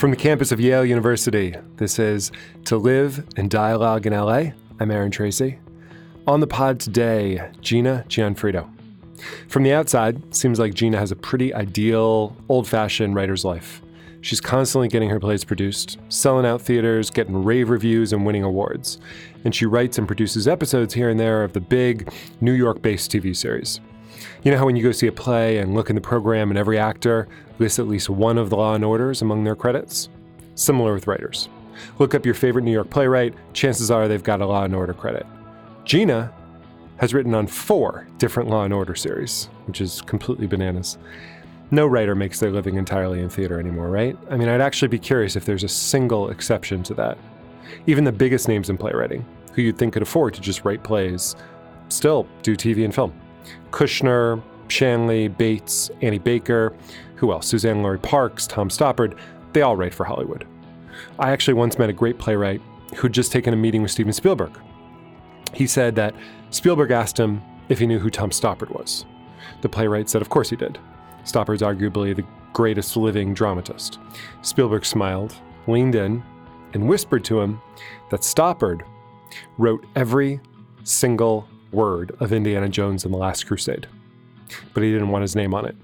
From the campus of Yale University, this is To Live in Dialogue in LA. I'm Aaron Tracy. On the pod today, Gina Gionfriddo. From the outside, seems like Gina has a pretty ideal, old fashioned writer's life. She's constantly getting her plays produced, selling out theaters, getting rave reviews, and winning awards. And she writes and produces episodes here and there of the big New York based TV series. You know how when you go see a play and look in the program and every actor lists at least one of the Law and Orders among their credits? Similar with writers. Look up your favorite New York playwright, chances are they've got a Law and Order credit. Gina has written on four different Law and Order series, which is completely bananas. No writer makes their living entirely in theater anymore, right? I mean, I'd actually be curious if there's a single exception to that. Even the biggest names in playwriting, who you'd think could afford to just write plays, still do TV and film. Kushner, Shanley, Baitz, Annie Baker, who else? Suzan-Lori Parks, Tom Stoppard, they all write for Hollywood. I actually once met a great playwright who'd just taken a meeting with Steven Spielberg. He said that Spielberg asked him if he knew who Tom Stoppard was. The playwright said, Of course he did. Stoppard's arguably the greatest living dramatist. Spielberg smiled, leaned in, and whispered to him that Stoppard wrote every single word of Indiana Jones and the Last Crusade, but he didn't want his name on it.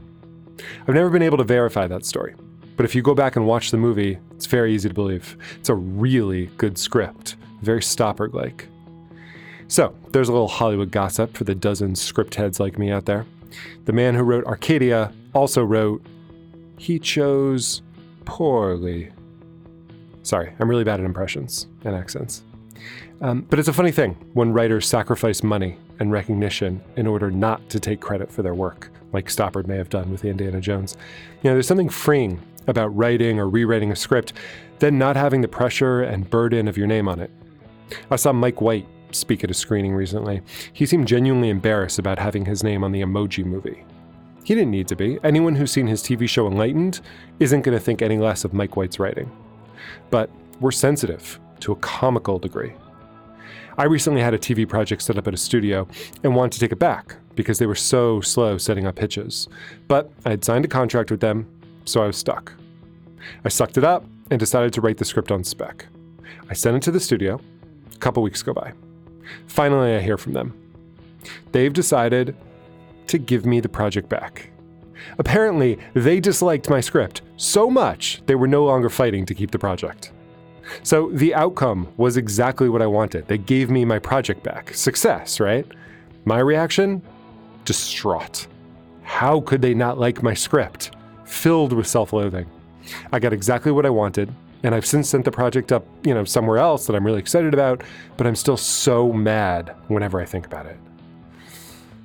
I've never been able to verify that story, but if you go back and watch the movie, it's very easy to believe. It's a really good script, very Stoppard like. So, there's a little Hollywood gossip for the dozen script heads like me out there. The man who wrote Arcadia also wrote, He chose poorly. Sorry, I'm really bad at impressions and accents. Um, but it's a funny thing when writers sacrifice money and recognition in order not to take credit for their work, like Stoppard may have done with Indiana Jones. You know, there's something freeing about writing or rewriting a script, then not having the pressure and burden of your name on it. I saw Mike White speak at a screening recently. He seemed genuinely embarrassed about having his name on the emoji movie. He didn't need to be. Anyone who's seen his TV show Enlightened isn't going to think any less of Mike White's writing. But we're sensitive to a comical degree. I recently had a TV project set up at a studio and wanted to take it back because they were so slow setting up pitches. But I had signed a contract with them, so I was stuck. I sucked it up and decided to write the script on spec. I sent it to the studio. A couple weeks go by. Finally, I hear from them. They've decided to give me the project back. Apparently, they disliked my script so much they were no longer fighting to keep the project. So the outcome was exactly what I wanted. They gave me my project back. Success, right? My reaction? Distraught. How could they not like my script? Filled with self loathing. I got exactly what I wanted, and I've since sent the project up, you know, somewhere else that I'm really excited about, but I'm still so mad whenever I think about it.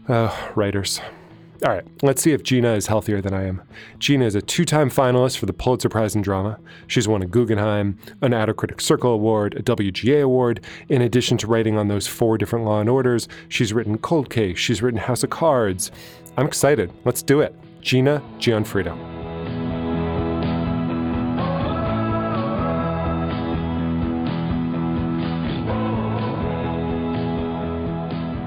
Oh, writers. All right, let's see if Gina is healthier than I am. Gina is a two time finalist for the Pulitzer Prize in Drama. She's won a Guggenheim, an Outer Critics Circle Award, a WGA Award. In addition to writing on those four different Law and Orders, she's written Cold Case, she's written House of Cards. I'm excited. Let's do it. Gina Gionfriddo.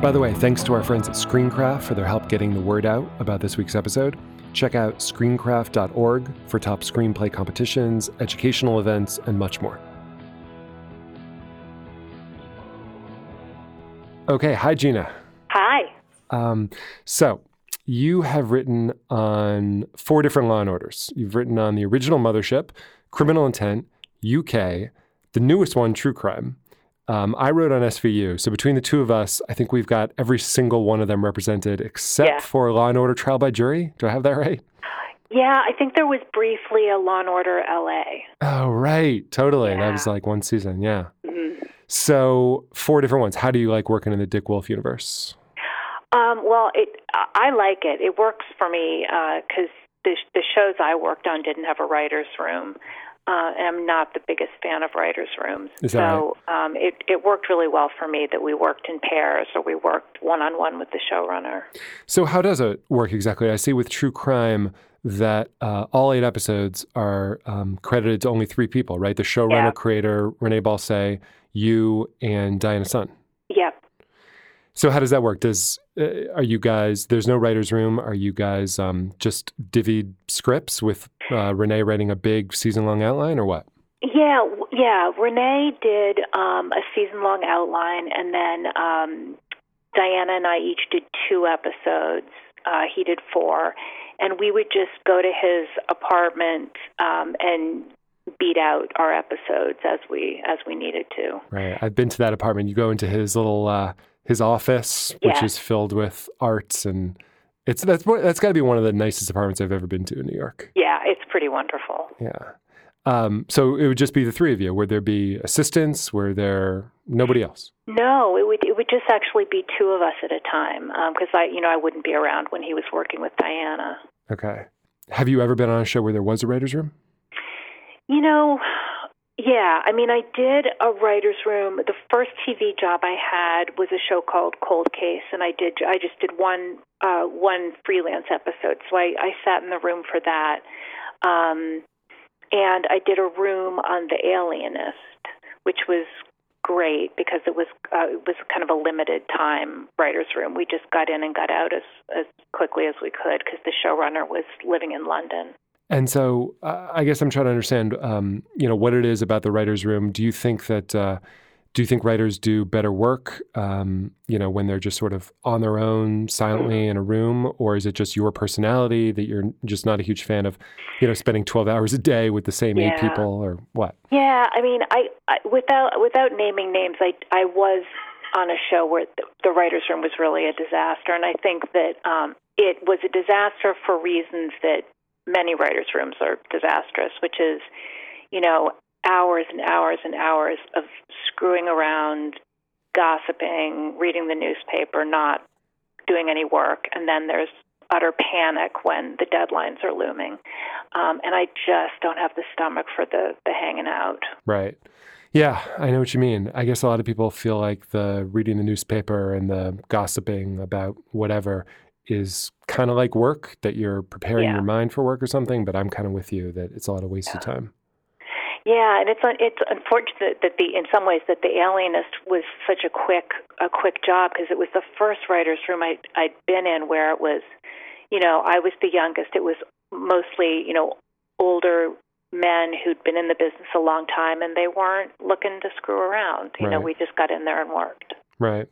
By the way, thanks to our friends at Screencraft for their help getting the word out about this week's episode. Check out screencraft.org for top screenplay competitions, educational events, and much more. Okay, hi Gina. Hi. Um, so, you have written on four different Law and Orders. You've written on the original Mothership, Criminal Intent, UK, the newest one, True Crime, um, I wrote on SVU. So between the two of us, I think we've got every single one of them represented except yeah. for Law and Order Trial by Jury. Do I have that right? Yeah, I think there was briefly a Law and Order LA. Oh, right. Totally. Yeah. That was like one season. Yeah. Mm-hmm. So four different ones. How do you like working in the Dick Wolf universe? Um, well, it I like it. It works for me because uh, the the shows I worked on didn't have a writers' room uh, am not the biggest fan of writers' rooms. so right? um, it, it worked really well for me that we worked in pairs or we worked one on one with the showrunner. So, how does it work exactly? I see with True Crime that uh, all eight episodes are um, credited to only three people, right? The showrunner, yeah. creator, Renee Balcer, you, and Diana Son. So how does that work? Does uh, are you guys? There's no writers' room. Are you guys um, just divvied scripts with uh, Renee writing a big season-long outline, or what? Yeah, yeah. Renee did um, a season-long outline, and then um, Diana and I each did two episodes. Uh, he did four, and we would just go to his apartment um, and beat out our episodes as we as we needed to. Right. I've been to that apartment. You go into his little uh, his office, which Yeah. is filled with arts, and it's that's that's got to be one of the nicest apartments I've ever been to in New York. Yeah, it's pretty wonderful. Yeah. Um, so it would just be the three of you. Would there be assistants? Were there nobody else? No, it would it would just actually be two of us at a time because I you know I wouldn't be around when he was working with Diana. Okay. Have you ever been on a show where there was a writer's room? You know, yeah. I mean, I did a writer's room. The first TV job I had was a show called Cold Case, and I did. I just did one uh, one freelance episode, so I, I sat in the room for that. Um, and I did a room on The Alienist, which was great because it was uh, it was kind of a limited time writers room. We just got in and got out as as quickly as we could because the showrunner was living in London. And so uh, I guess I'm trying to understand, um, you know, what it is about the writers' room. Do you think that, uh, do you think writers do better work, um, you know, when they're just sort of on their own, silently in a room, or is it just your personality that you're just not a huge fan of, you know, spending 12 hours a day with the same eight people, or what? Yeah, I mean, I, I without without naming names, I I was on a show where the, the writers' room was really a disaster, and I think that um, it was a disaster for reasons that many writers' rooms are disastrous, which is, you know, hours and hours and hours of screwing around, gossiping, reading the newspaper, not doing any work, and then there's utter panic when the deadlines are looming. Um, and I just don't have the stomach for the, the hanging out. Right. Yeah, I know what you mean. I guess a lot of people feel like the reading the newspaper and the gossiping about whatever is kind of like work that you're preparing Yeah. your mind for work or something, but I'm kind of with you that it's a lot of wasted time. Yeah, and it's it's unfortunate that the in some ways that the Alienist was such a quick a quick job because it was the first writers' room I I'd been in where it was, you know, I was the youngest. It was mostly you know older men who'd been in the business a long time and they weren't looking to screw around. You know, we just got in there and worked. Right.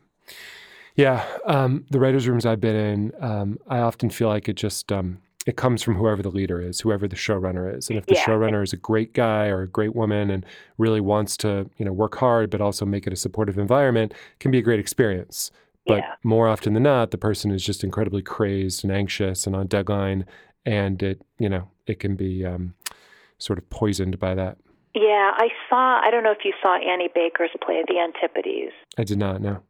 Yeah. Um, the writers' rooms I've been in, um, I often feel like it just um, it comes from whoever the leader is, whoever the showrunner is, and if the Yeah. showrunner is a great guy or a great woman and really wants to, you know, work hard but also make it a supportive environment, it can be a great experience. But Yeah. more often than not, the person is just incredibly crazed and anxious and on deadline, and it, you know, it can be um, sort of poisoned by that. Yeah, I saw. I don't know if you saw Annie Baker's play, The Antipodes. I did not know.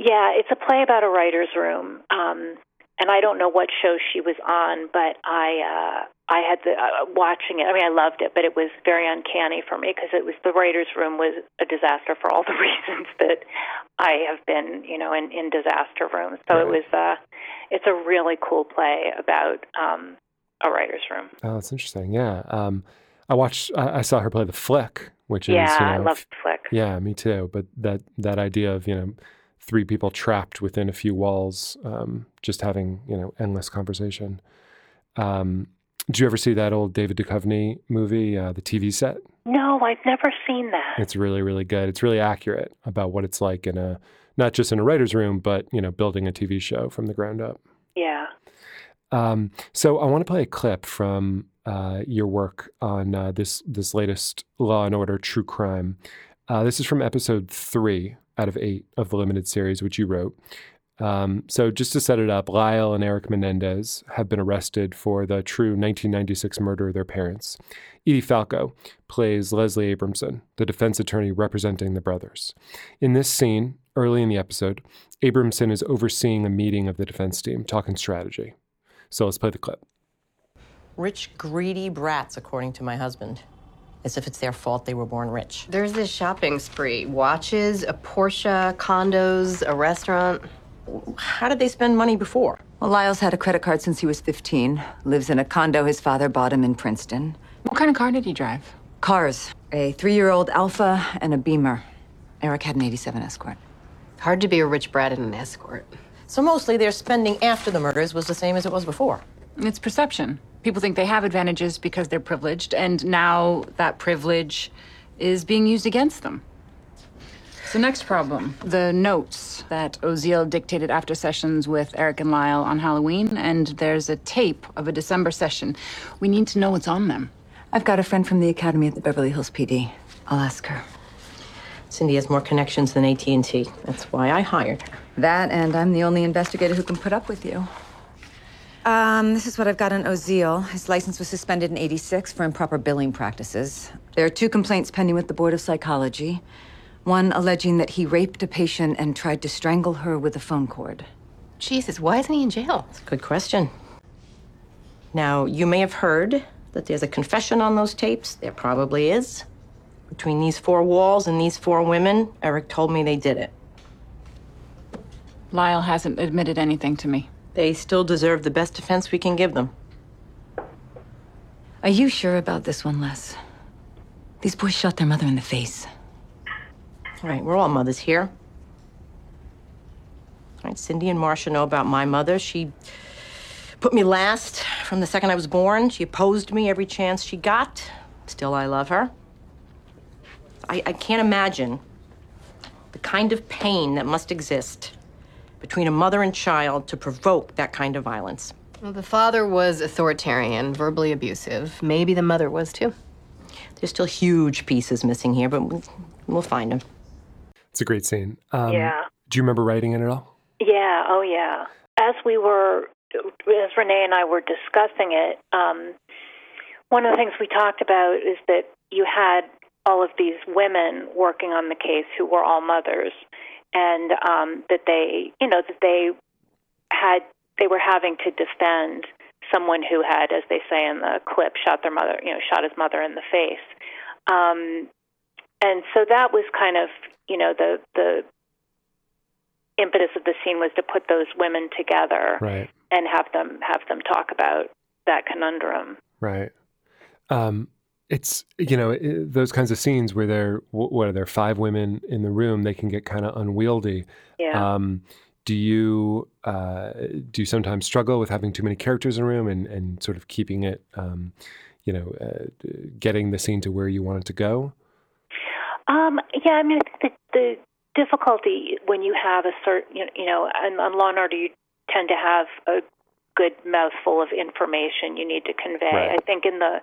Yeah, it's a play about a writer's room, um, and I don't know what show she was on, but I uh, I had the uh, watching it. I mean, I loved it, but it was very uncanny for me because it was the writer's room was a disaster for all the reasons that I have been, you know, in in disaster rooms. So it was uh, it's a really cool play about um, a writer's room. Oh, that's interesting. Yeah. Um, I watched. I, I saw her play the flick, which is yeah, you know, I love the flick. Yeah, me too. But that that idea of you know three people trapped within a few walls, um, just having you know endless conversation. Um, did you ever see that old David Duchovny movie, uh, the TV set? No, I've never seen that. It's really really good. It's really accurate about what it's like in a not just in a writer's room, but you know building a TV show from the ground up. Yeah. Um, so I want to play a clip from uh, your work on uh, this this latest Law and Order true crime. Uh, this is from episode three out of eight of the limited series, which you wrote. Um, so just to set it up, Lyle and Eric Menendez have been arrested for the true 1996 murder of their parents. Edie Falco plays Leslie Abramson, the defense attorney representing the brothers. In this scene, early in the episode, Abramson is overseeing a meeting of the defense team, talking strategy. So let's play the clip. Rich, greedy brats, according to my husband. As if it's their fault they were born rich. There's this shopping spree watches, a Porsche, condos, a restaurant. How did they spend money before? Well, Lyle's had a credit card since he was 15, lives in a condo his father bought him in Princeton. What kind of car did he drive? Cars a three year old Alfa and a Beamer. Eric had an 87 Escort. Hard to be a rich brat in an escort. So mostly their spending after the murders was the same as it was before. It's perception. People think they have advantages because they're privileged, and now that privilege is being used against them. So next problem, the notes that Oziel dictated after sessions with Eric and Lyle on Halloween, and there's a tape of a December session. We need to know what's on them. I've got a friend from the academy at the Beverly Hills PD. I'll ask her. Cindy has more connections than AT&T. That's why I hired her. That, and I'm the only investigator who can put up with you. Um, this is what I've got on Oziel. His license was suspended in 86 for improper billing practices. There are two complaints pending with the Board of Psychology. One alleging that he raped a patient and tried to strangle her with a phone cord. Jesus, why isn't he in jail? That's a good question. Now, you may have heard that there's a confession on those tapes. There probably is. Between these four walls and these four women, Eric told me they did it. Lyle hasn't admitted anything to me. They still deserve the best defense we can give them. Are you sure about this one, Les? These boys shot their mother in the face. All right, we're all mothers here. All right, Cindy and Marcia know about my mother. She put me last from the second I was born. She opposed me every chance she got. Still, I love her. I, I can't imagine the kind of pain that must exist between a mother and child to provoke that kind of violence. Well, the father was authoritarian, verbally abusive. Maybe the mother was too. There's still huge pieces missing here, but we'll, we'll find them. It's a great scene. Um, Yeah. Do you remember writing it at all? Yeah, oh yeah. As we were, as Renee and I were discussing it, um, one of the things we talked about is that you had all of these women working on the case who were all mothers, and um, that they, you know, that they had, they were having to defend someone who had, as they say in the clip, shot their mother, you know, shot his mother in the face. Um, and so that was kind of, you know, the the impetus of the scene was to put those women together Right. and have them have them talk about that conundrum. Right. Um, it's you know it, those kinds of scenes where there what are there five women in the room they can get kind of unwieldy. Yeah. Um, do you uh, do you sometimes struggle with having too many characters in a room and, and sort of keeping it um, you know uh, getting the scene to where you want it to go? Um, yeah, I mean, I think the, the difficulty when you have a certain, you know, you know, on, on Law and Order, you tend to have a good mouthful of information you need to convey. Right. I think in the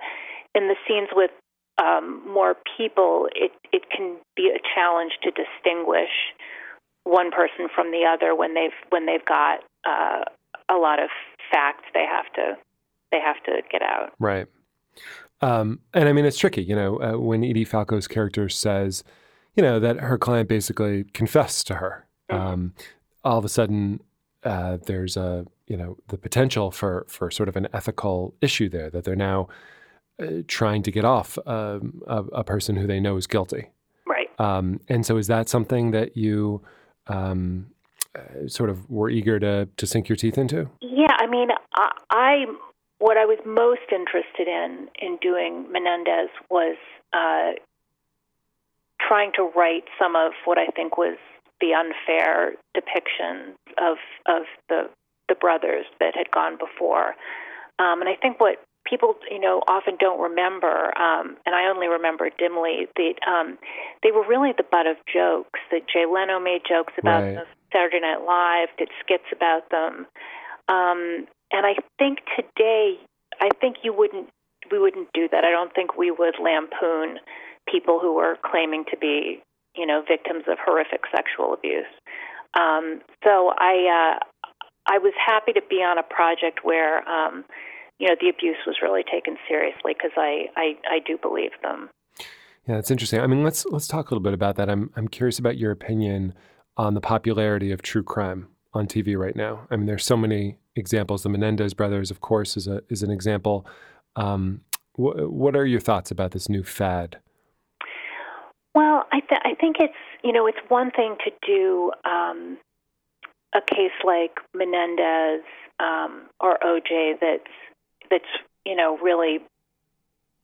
in the scenes with um, more people, it it can be a challenge to distinguish one person from the other when they've when they've got uh, a lot of facts they have to they have to get out. Right. Um, and I mean, it's tricky, you know, uh, when Edie Falco's character says, you know, that her client basically confessed to her. Um, all of a sudden, uh, there's a, you know, the potential for for sort of an ethical issue there that they're now uh, trying to get off um, a, a person who they know is guilty. Right. Um, and so, is that something that you um, uh, sort of were eager to to sink your teeth into? Yeah, I mean, I, I what I was most interested in in doing Menendez was uh, trying to write some of what I think was the unfair depiction of of the the brothers that had gone before, um, and I think what people you know often don't remember, um, and I only remember dimly that um, they were really the butt of jokes. That Jay Leno made jokes about Right. them. Saturday Night Live did skits about them. Um, and I think today, I think you wouldn't, we wouldn't do that. I don't think we would lampoon people who were claiming to be, you know, victims of horrific sexual abuse. Um, so I, uh, I was happy to be on a project where, um, you know, the abuse was really taken seriously because I, I, I do believe them. Yeah, that's interesting. I mean, let's let's talk a little bit about that. I'm I'm curious about your opinion on the popularity of true crime on TV right now. I mean, there's so many examples. The Menendez brothers, of course, is a is an example. Um, wh- what are your thoughts about this new fad? Well, I, th- I think it's you know it's one thing to do um, a case like Menendez um, or OJ that's that's you know really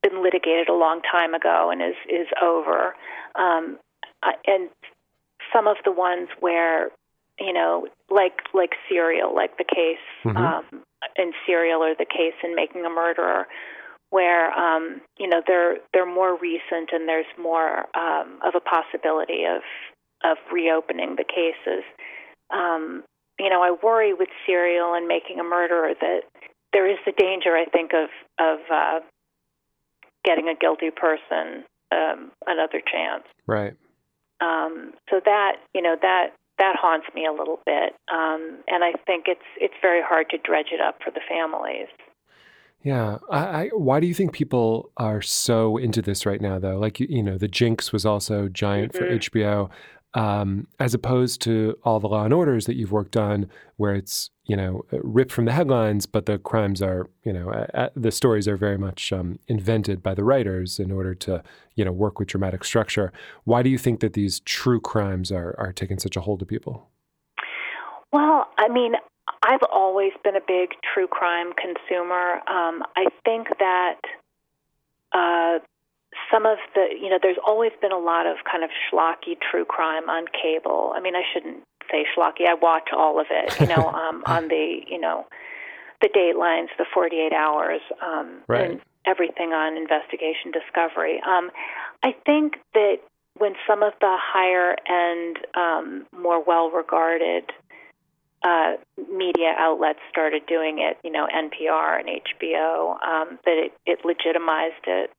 been litigated a long time ago and is is over, um, and some of the ones where you know, like like Serial, like the case Mhm. um, in Serial or the case in Making a Murderer, where um, you know they're they're more recent and there's more um, of a possibility of of reopening the cases. Um, you know, I worry with Serial and Making a Murderer that there is the danger, I think, of of uh, getting a guilty person um, another chance. Right. Um, so that you know that that haunts me a little bit, um, and I think it's it's very hard to dredge it up for the families. Yeah. I, I, why do you think people are so into this right now, though? Like, you, you know, The Jinx was also giant for Mhm. HBO, um, as opposed to all the Law and Orders that you've worked on, where it's, you know, ripped from the headlines, but the crimes are, you know, uh, uh, the stories are very much um, invented by the writers in order to, you know, work with dramatic structure. Why do you think that these true crimes are, are taking such a hold of people? Well, I mean, I've always been a big true crime consumer. Um, I think that uh, some of the, you know, there's always been a lot of kind of schlocky true crime on cable. I mean, I shouldn't say schlocky. I watch all of it, you know, um, on the, you know, the Datelines, the 48 Hours, um, Right. and everything on Investigation Discovery. Um, I think that when some of the higher end, um, more well regarded uh, media outlets started doing it, you know, NPR and HBO, um, that it, it legitimized it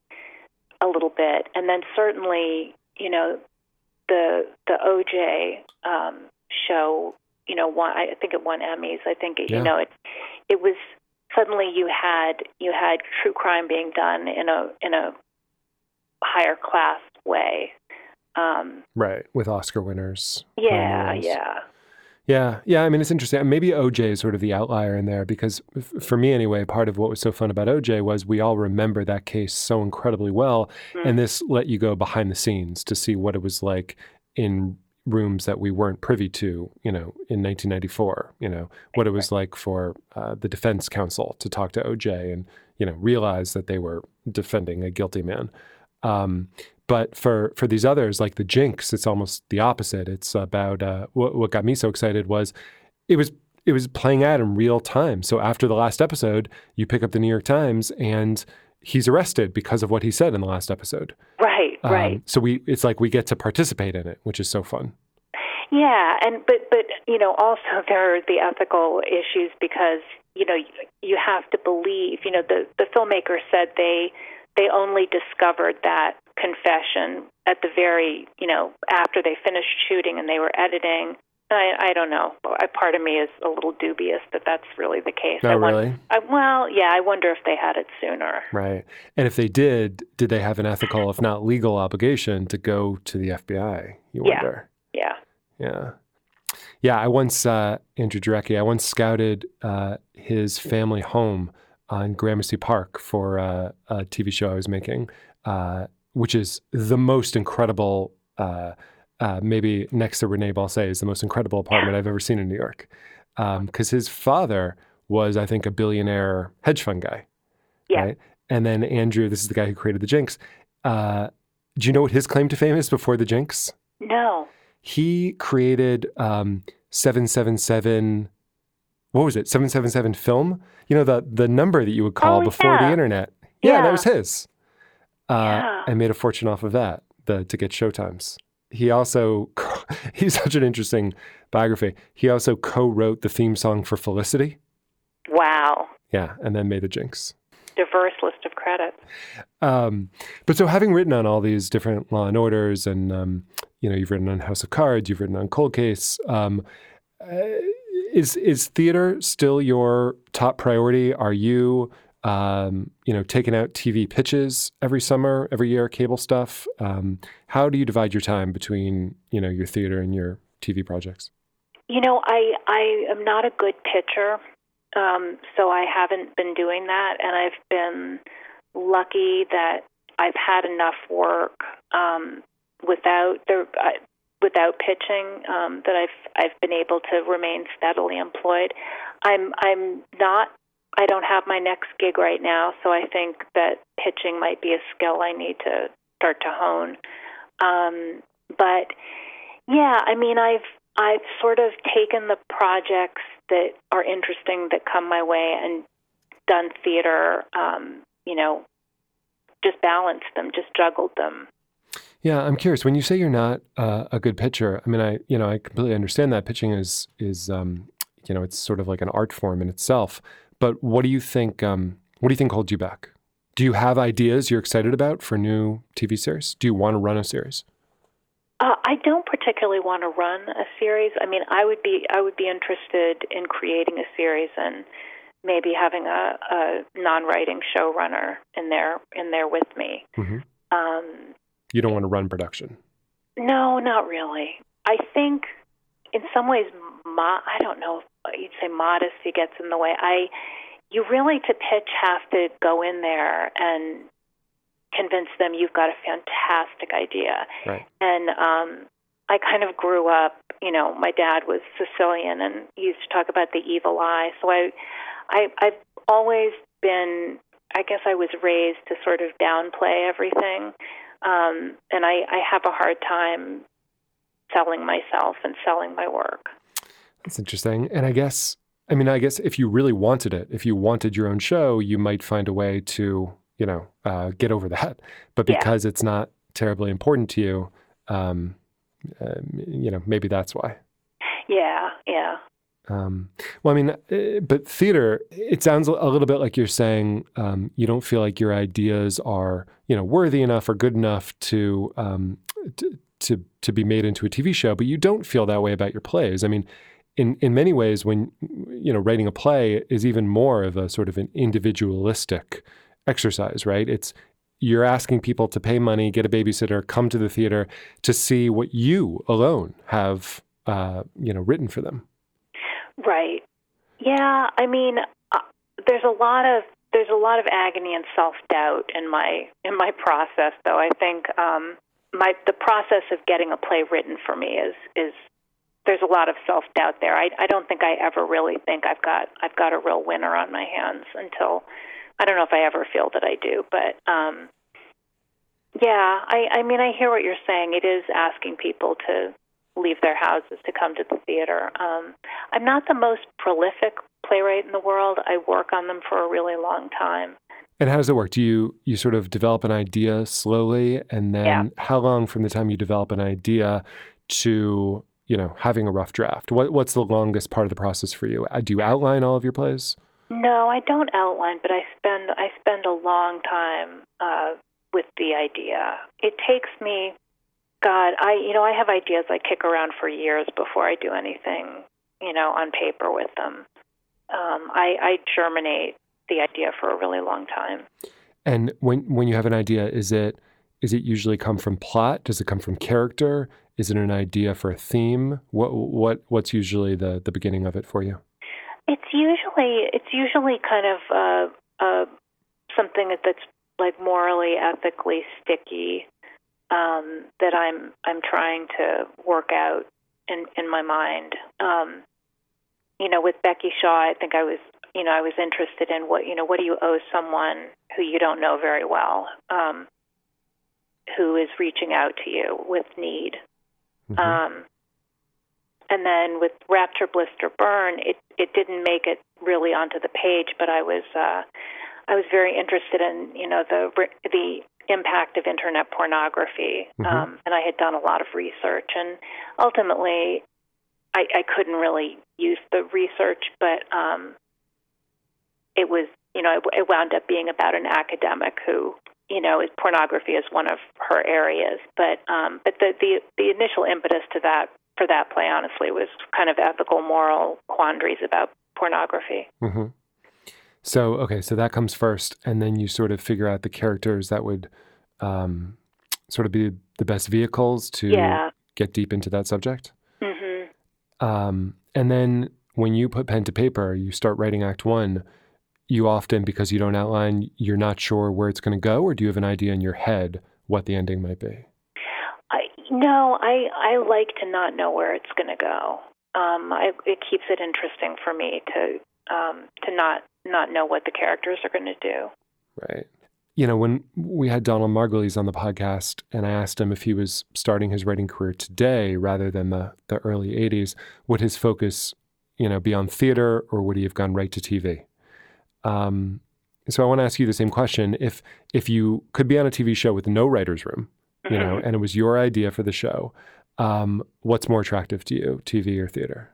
a little bit. And then certainly, you know, the the OJ um, show, you know, won, I think it won Emmys. I think it, Yeah. you know it it was suddenly you had you had true crime being done in a in a higher class way. Um, Right. With Oscar winners. yeah, playing the roles. yeah. Yeah, yeah. I mean, it's interesting. Maybe OJ is sort of the outlier in there because, f- for me anyway, part of what was so fun about OJ was we all remember that case so incredibly well, and this let you go behind the scenes to see what it was like in rooms that we weren't privy to. You know, in 1994. You know, what it was like for uh, the defense counsel to talk to OJ and you know realize that they were defending a guilty man. Um, but for for these others, like the Jinx, it's almost the opposite. It's about uh, what what got me so excited was it was it was playing out in real time. So after the last episode, you pick up the New York Times and he's arrested because of what he said in the last episode. Right, Um, right. So we it's like we get to participate in it, which is so fun. Yeah, and but but you know also there are the ethical issues because you know you, you have to believe. You know the the filmmaker said they they only discovered that confession at the very you know after they finished shooting and they were editing. I I don't know. I, part of me is a little dubious that that's really the case. Oh, I won- really? I, well, yeah, I wonder if they had it sooner. Right. And if they did, did they have an ethical, if not legal, obligation to go to the FBI? You Yeah. wonder. Yeah. Yeah. Yeah, I once, uh, Andrew Jarecki, I once scouted uh, his family home on Gramercy Park for uh, a TV show I was making, uh, which is the most incredible, uh, uh, maybe next to Renee Balcer, is the most incredible apartment I've ever seen in New York. Because his father was, I think, a billionaire hedge fund guy. Yeah. Right? And then Andrew, this is the guy who created the Jinx. Uh, do you know what his claim to fame is before the Jinx? No. he created um, 777 what was it 777 film you know the the number that you would call Oh, before the internet yeah, that was his uh, Yeah. and made a fortune off of that the, to get showtimes he also he's such an interesting biography he also co-wrote the theme song for felicity Wow. yeah and then made the jinx Diverse list of credits. Um, but so having written on all these different law and orders, and um, you know, you've written on House of Cards, you've written on Cold Case. Um, uh, is is theater still your top priority? Are you um, you know taking out TV pitches every summer, every year, cable stuff? Um, how do you divide your time between you know your theater and your TV projects? You know, I I am not a good pitcher, um, so I haven't been doing that, and I've been lucky that I've had enough work um, without the uh, without pitching um, that I've I've been able to remain steadily employed. I'm I'm not. I don't have my next gig right now, so I think that pitching might be a skill I need to start to hone. Um, but Yeah, I mean, I've I've sort of taken the projects that are interesting that come my way and done theater. Um, you know, just balanced them, just juggled them. Yeah, I'm curious. When you say you're not uh, a good pitcher, I mean, I you know I completely understand that pitching is is um, you know it's sort of like an art form in itself. But what do you think? Um, what do you think holds you back? Do you have ideas you're excited about for new TV series? Do you want to run a series? Uh, I don't particularly want to run a series. I mean, I would be I would be interested in creating a series and maybe having a, a non-writing showrunner in there in there with me. Mm-hmm. Um, You don't want to run production. no, not really. I think in some ways, mo- I don't know if you'd say modesty gets in the way. I you really to pitch have to go in there and convince them you've got a fantastic idea. Right. And um, I kind of grew up, you know, my dad was Sicilian and he used to talk about the evil eye. So I, I, I've always been, I guess I was raised to sort of downplay everything. Um, and I, I have a hard time selling myself and selling my work. That's interesting. And I guess, I mean, I guess if you really wanted it, if you wanted your own show, you might find a way to, you know, uh, get over that. But Yeah. because it's not terribly important to you, um, um, you know, maybe that's why. Yeah, yeah. Um, well, I mean, uh, but theater, it sounds a little bit like you're saying um, you don't feel like your ideas are, you know, worthy enough or good enough to, um, to to to be made into a TV show. But you don't feel that way about your plays. I mean, in in many ways, when you know, writing a play is even more of a sort of an individualistic exercise, right? It's you're asking people to pay money, get a babysitter, come to the theater to see what you alone have, uh, you know, written for them. Right. Yeah, I mean, uh, there's a lot of there's a lot of agony and self doubt in my in my process. Though I think um, my the process of getting a play written for me is is there's a lot of self doubt there. I I don't think I ever really think I've got I've got a real winner on my hands until I don't know if I ever feel that I do, but um, yeah, I I mean I hear what you're saying. It is asking people to leave their houses to come to the theater. Um, I'm not the most prolific playwright in the world. I work on them for a really long time. And how does it work? Do you you sort of develop an idea slowly, and then Yeah. how long from the time you develop an idea to you know having a rough draft? What what's the longest part of the process for you? Uh, Do you outline all of your plays? No, I don't outline, but I spend I spend a long time uh, with the idea. It takes me, God, I you know I have ideas I kick around for years before I do anything, you know, on paper with them. Um, I, I germinate the idea for a really long time. And when when you have an idea, is it is it usually come from plot? Does it come from character? Is it an idea for a theme? What what what's usually the the beginning of it for you? It's usually it's usually kind of uh, uh, something that's like morally, ethically sticky um, that I'm I'm trying to work out in in my mind. Um, you know, with Becky Shaw, I think I was you know I was interested in what you know what do you owe someone who you don't know very well, um, who is reaching out to you with need. Mhm. Um, and then with Rapture, Blister, Burn, it it didn't make it really onto the page, but I was uh, I was very interested in you know the the impact of internet pornography, Mhm. um, and I had done a lot of research, and ultimately, I, I couldn't really use the research, but um, it was you know it, it wound up being about an academic who you know is pornography is one of her areas, but um, but the, the the initial impetus to that for that play honestly was kind of ethical moral quandaries about pornography. hmm So okay, so that comes first, and then you sort of figure out the characters that would um, sort of be the best vehicles to Yeah. get deep into that subject. hmm Um, and then when you put pen to paper, you start writing Act One. You often, because you don't outline, you're not sure where it's going to go, or do you have an idea in your head what the ending might be? I, no, I I like to not know where it's going to go. Um, I, it keeps it interesting for me to um, to not not know what the characters are going to do. Right. you know, when we had Donald Margulies on the podcast and I asked him if he was starting his writing career today rather than the, the early 80s, would his focus, you know, be on theater or would he have gone right to TV? Um, so I want to ask you the same question. If if you could be on a TV show with no writer's room, you know, Mm-hmm. and it was your idea for the show, um, what's more attractive to you, TV or theater?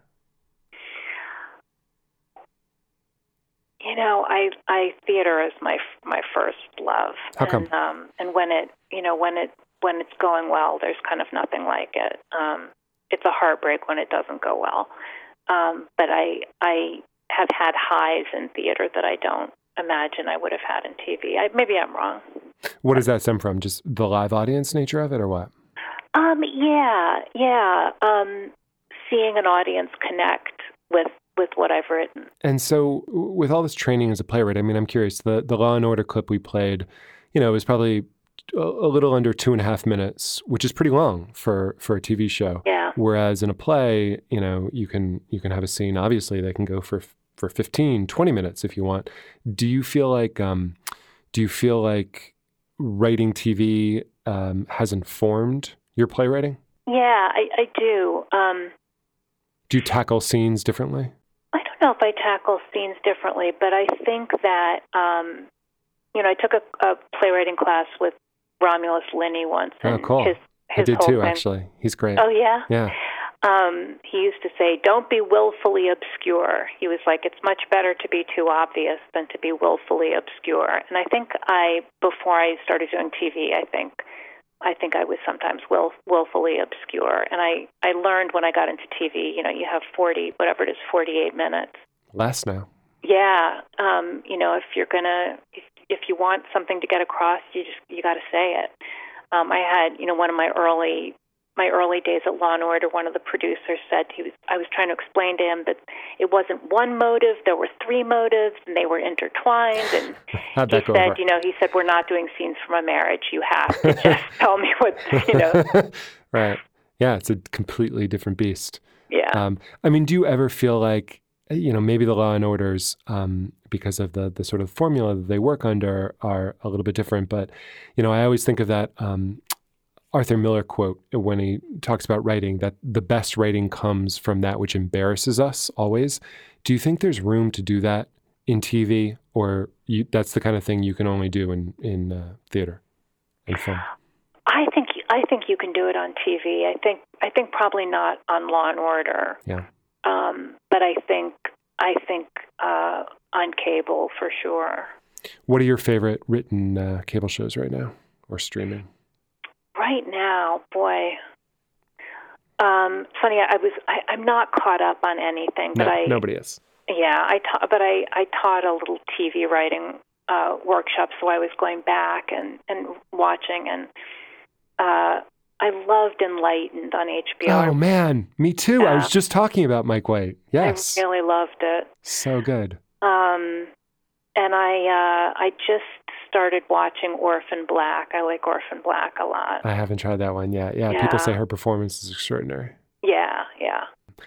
You know, I I theater is my my first love. How come? And, um, and when it you know when it when it's going well, there's kind of nothing like it. Um, it's a heartbreak when it doesn't go well. Um, but I I have had highs in theater that I don't imagine I would have had in TV. I, maybe I'm wrong. What does that stem from? Just the live audience nature of it, or what? Um, yeah, yeah. Um, seeing an audience connect with with what I've written. And so, with all this training as a playwright, I mean, I'm curious. The the Law and Order clip we played, you know, was probably a, a little under two and a half minutes, which is pretty long for for a TV show. Yeah. Whereas in a play, you know, you can you can have a scene. Obviously, they can go for for 15, 20 minutes if you want. Do you feel like um, do you feel like writing TV um, has informed your playwriting? Yeah, I, I do. Um, Do you tackle scenes differently? I don't know if I tackle scenes differently, but I think that um, you know I took a, a playwriting class with Romulus Linney once. Oh, cool. His, I did too, thing- actually. He's great. Oh yeah. Yeah. Um, he used to say, "Don't be willfully obscure." He was like, "It's much better to be too obvious than to be willfully obscure." And I think I, before I started doing TV, I think, I think I was sometimes will, willfully obscure. And I, I learned when I got into TV, you know, you have forty, whatever it is, forty-eight minutes. Less now. Yeah, um, you know, if you're gonna, if, if you want something to get across, you just you got to say it. Um, I had, you know, one of my early my early days at Law and Order. One of the producers said he was. I was trying to explain to him that it wasn't one motive; there were three motives, and they were intertwined. And How'd he said, over? you know, he said, "We're not doing scenes from a marriage. You have to just tell me what, you know." right. Yeah, it's a completely different beast. Yeah. Um, I mean, do you ever feel like, you know, maybe the law and orders, um, because of the the sort of formula that they work under, are a little bit different. But, you know, I always think of that um, Arthur Miller quote when he talks about writing that the best writing comes from that which embarrasses us always. Do you think there's room to do that in TV, or you, that's the kind of thing you can only do in in uh, theater and film? I think I think you can do it on TV. I think I think probably not on Law and Order. Yeah. Um, but I think I think uh, on cable for sure. What are your favorite written uh, cable shows right now or streaming? Right now, boy. Um, funny, I was I, I'm not caught up on anything, but No, I nobody is. yeah I ta- but I I taught a little TV writing uh, workshop, so I was going back and and watching and uh, I loved Enlightened on HBO. Oh man, me too. I was just talking about Mike White. Yes, I really loved it. so good. Um, and I uh, I just started watching Orphan Black. I like Orphan Black a lot. I haven't tried that one yet. Yeah, people say her performance is extraordinary. Yeah, yeah.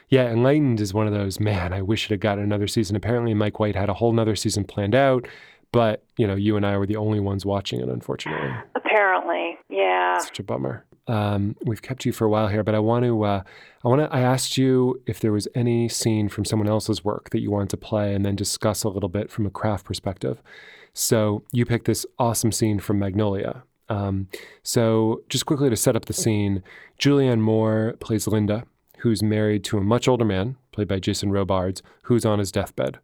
Yeah, Enlightened is one of those. Man, I wish it had gotten another season. Apparently, Mike White had a whole nother season planned out, but you know, you and I were the only ones watching it. Unfortunately, Apparently, yeah. such a bummer. Um, we've kept you for a while here, but I want to. Uh, I want to. I asked you if there was any scene from someone else's work that you wanted to play, and then discuss a little bit from a craft perspective. So you picked this awesome scene from Magnolia. Um, so just quickly to set up the scene, Julianne Moore plays Linda, who's married to a much older man, played by Jason Robards, who's on his deathbed.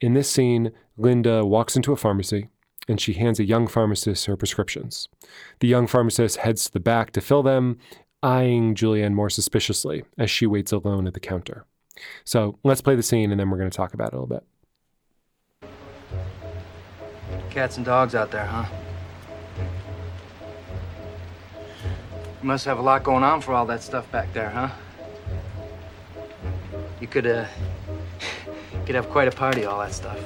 In this scene, Linda walks into a pharmacy and she hands a young pharmacist her prescriptions. The young pharmacist heads to the back to fill them, eyeing Julianne Moore suspiciously as she waits alone at the counter. So let's play the scene and then we're going to talk about it a little bit. Cats and dogs out there, huh? You must have a lot going on for all that stuff back there, huh? You could, uh, could have quite a party, all that stuff.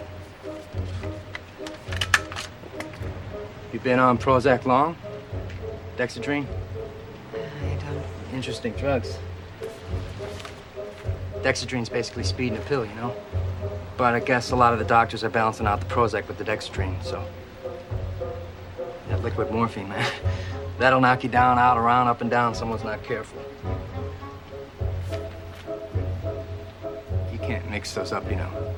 You been on Prozac long? Dexedrine? I don't. Interesting drugs. Dexedrine's basically speed in a pill, you know? But I guess a lot of the doctors are balancing out the Prozac with the Dexedrine, so. That liquid morphine, man. That'll knock you down, out, around, up and down. Someone's not careful. You can't mix those up, you know.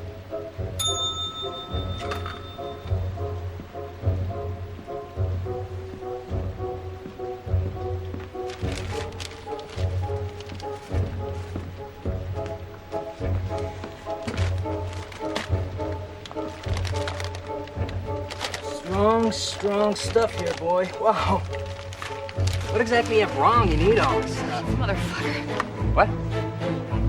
Strong, strong stuff here, boy. Wow. What exactly have wrong? You need all this stuff. Motherfucker. What?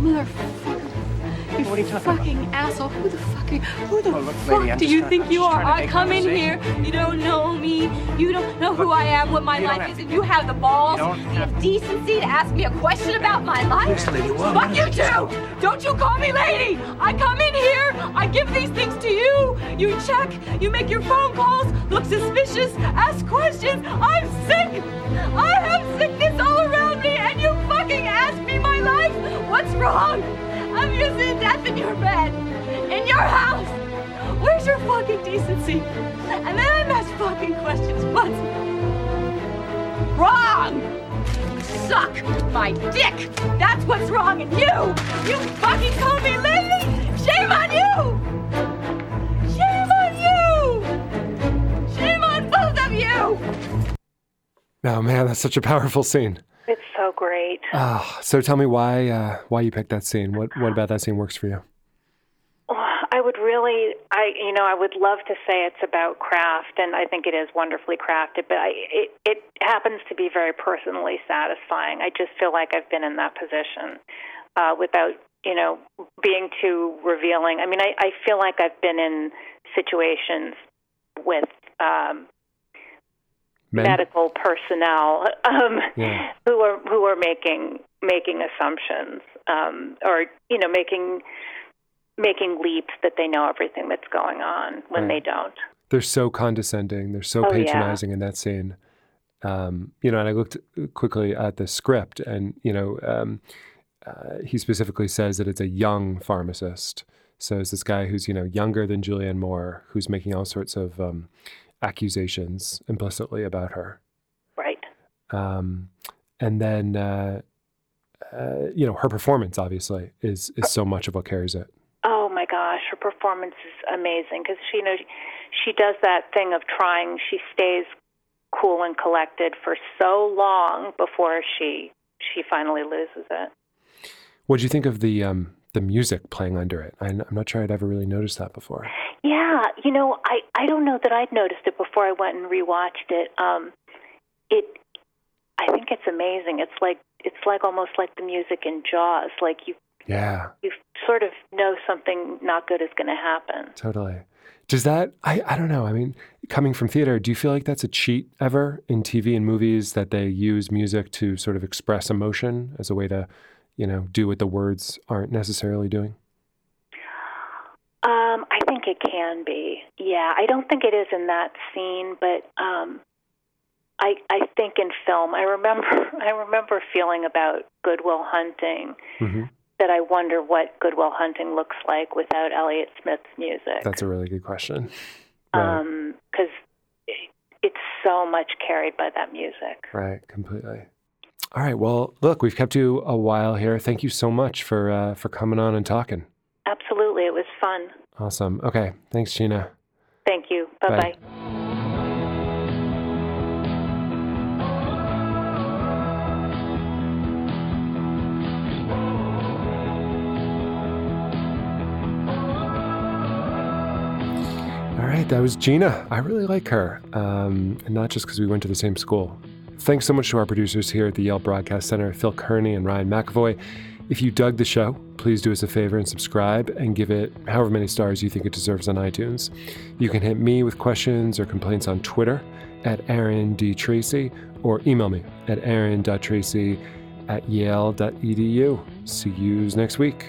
Motherfucker. You What are you talking fucking asshole. Who the fuck Who the look, fuck lady, do you trying- think I'm you are? I come in here. You don't know me. You don't know who Look, I am, what my life is, and you have the balls, the decency to ask me a question about my life? Yes, lady, well, fuck you too! Don't you call me lady! I come in here, I give these things to you. You check, you make your phone calls, look suspicious, ask questions. I'm sick! I have sickness all around me, and you fucking ask me my life? What's wrong? I'm using death in your bed, your house. Where's your fucking decency? And then I'm asked fucking questions. What's wrong? Suck my dick. That's what's wrong in you. You fucking call me lady. Shame on you. Shame on you. Shame on both of you. Oh man, that's such a powerful scene. It's so great. Ah, so tell me why uh, why you picked that scene. What what about that scene works for you? I would really, I you know, I would love to say it's about craft, and I think it is wonderfully crafted. But I, it it happens to be very personally satisfying. I just feel like I've been in that position uh, without you know being too revealing. I mean, I, I feel like I've been in situations with um, Men? medical personnel um, Yeah. who are who are making making assumptions um, or you know making making leaps that they know everything that's going on when Right. they don't. They're so condescending. They're so Oh, yeah. patronizing in that scene. Um, you know, and I looked quickly at the script, and you know, um, uh, he specifically says that it's a young pharmacist. So it's this guy who's you know younger than Julianne Moore, who's making all sorts of um, accusations implicitly about her. Right. Um, and then, uh, uh, you know, her performance obviously is is so much of what carries it. Her performance is amazing because she knows she does that thing of trying. She stays cool and collected for so long before she she finally loses it. What do you think of the um, the music playing under it? I, I'm not sure I'd ever really noticed that before. Yeah, you know, I I don't know that I'd noticed it before I went and rewatched it. Um, it, I think it's amazing. It's like it's like almost like the music in Jaws. Like you Yeah, you sort of know something not good is going to happen. totally. Does that? I I don't know. I mean, coming from theater, do you feel like that's a cheat ever in TV and movies that they use music to sort of express emotion as a way to, you know, do what the words aren't necessarily doing? Um, I think it can be. Yeah, I don't think it is in that scene, but um, I I think in film, I remember I remember feeling about Good Will Hunting hmm that I wonder what Good Will Hunting looks like without Elliott Smith's music. That's a really good question. Right, Um, because it's so much carried by that music. right, completely. All right. Well, look, we've kept you a while here. Thank you so much for uh, for coming on and talking. Absolutely, it was fun. Awesome. Okay. Thanks, Gina. Thank you. Bye Bye. bye. That was Gina. I really like her, um, and not just because we went to the same school. Thanks so much to our producers here at the Yale Broadcast Center, Phil Kearney and Ryan McAvoy. If you dug the show, please do us a favor and subscribe and give it however many stars you think it deserves on iTunes. You can hit me with questions or complaints on Twitter at Aaron D. Tracy or email me at aaron.tracy at yale.edu. See you next week.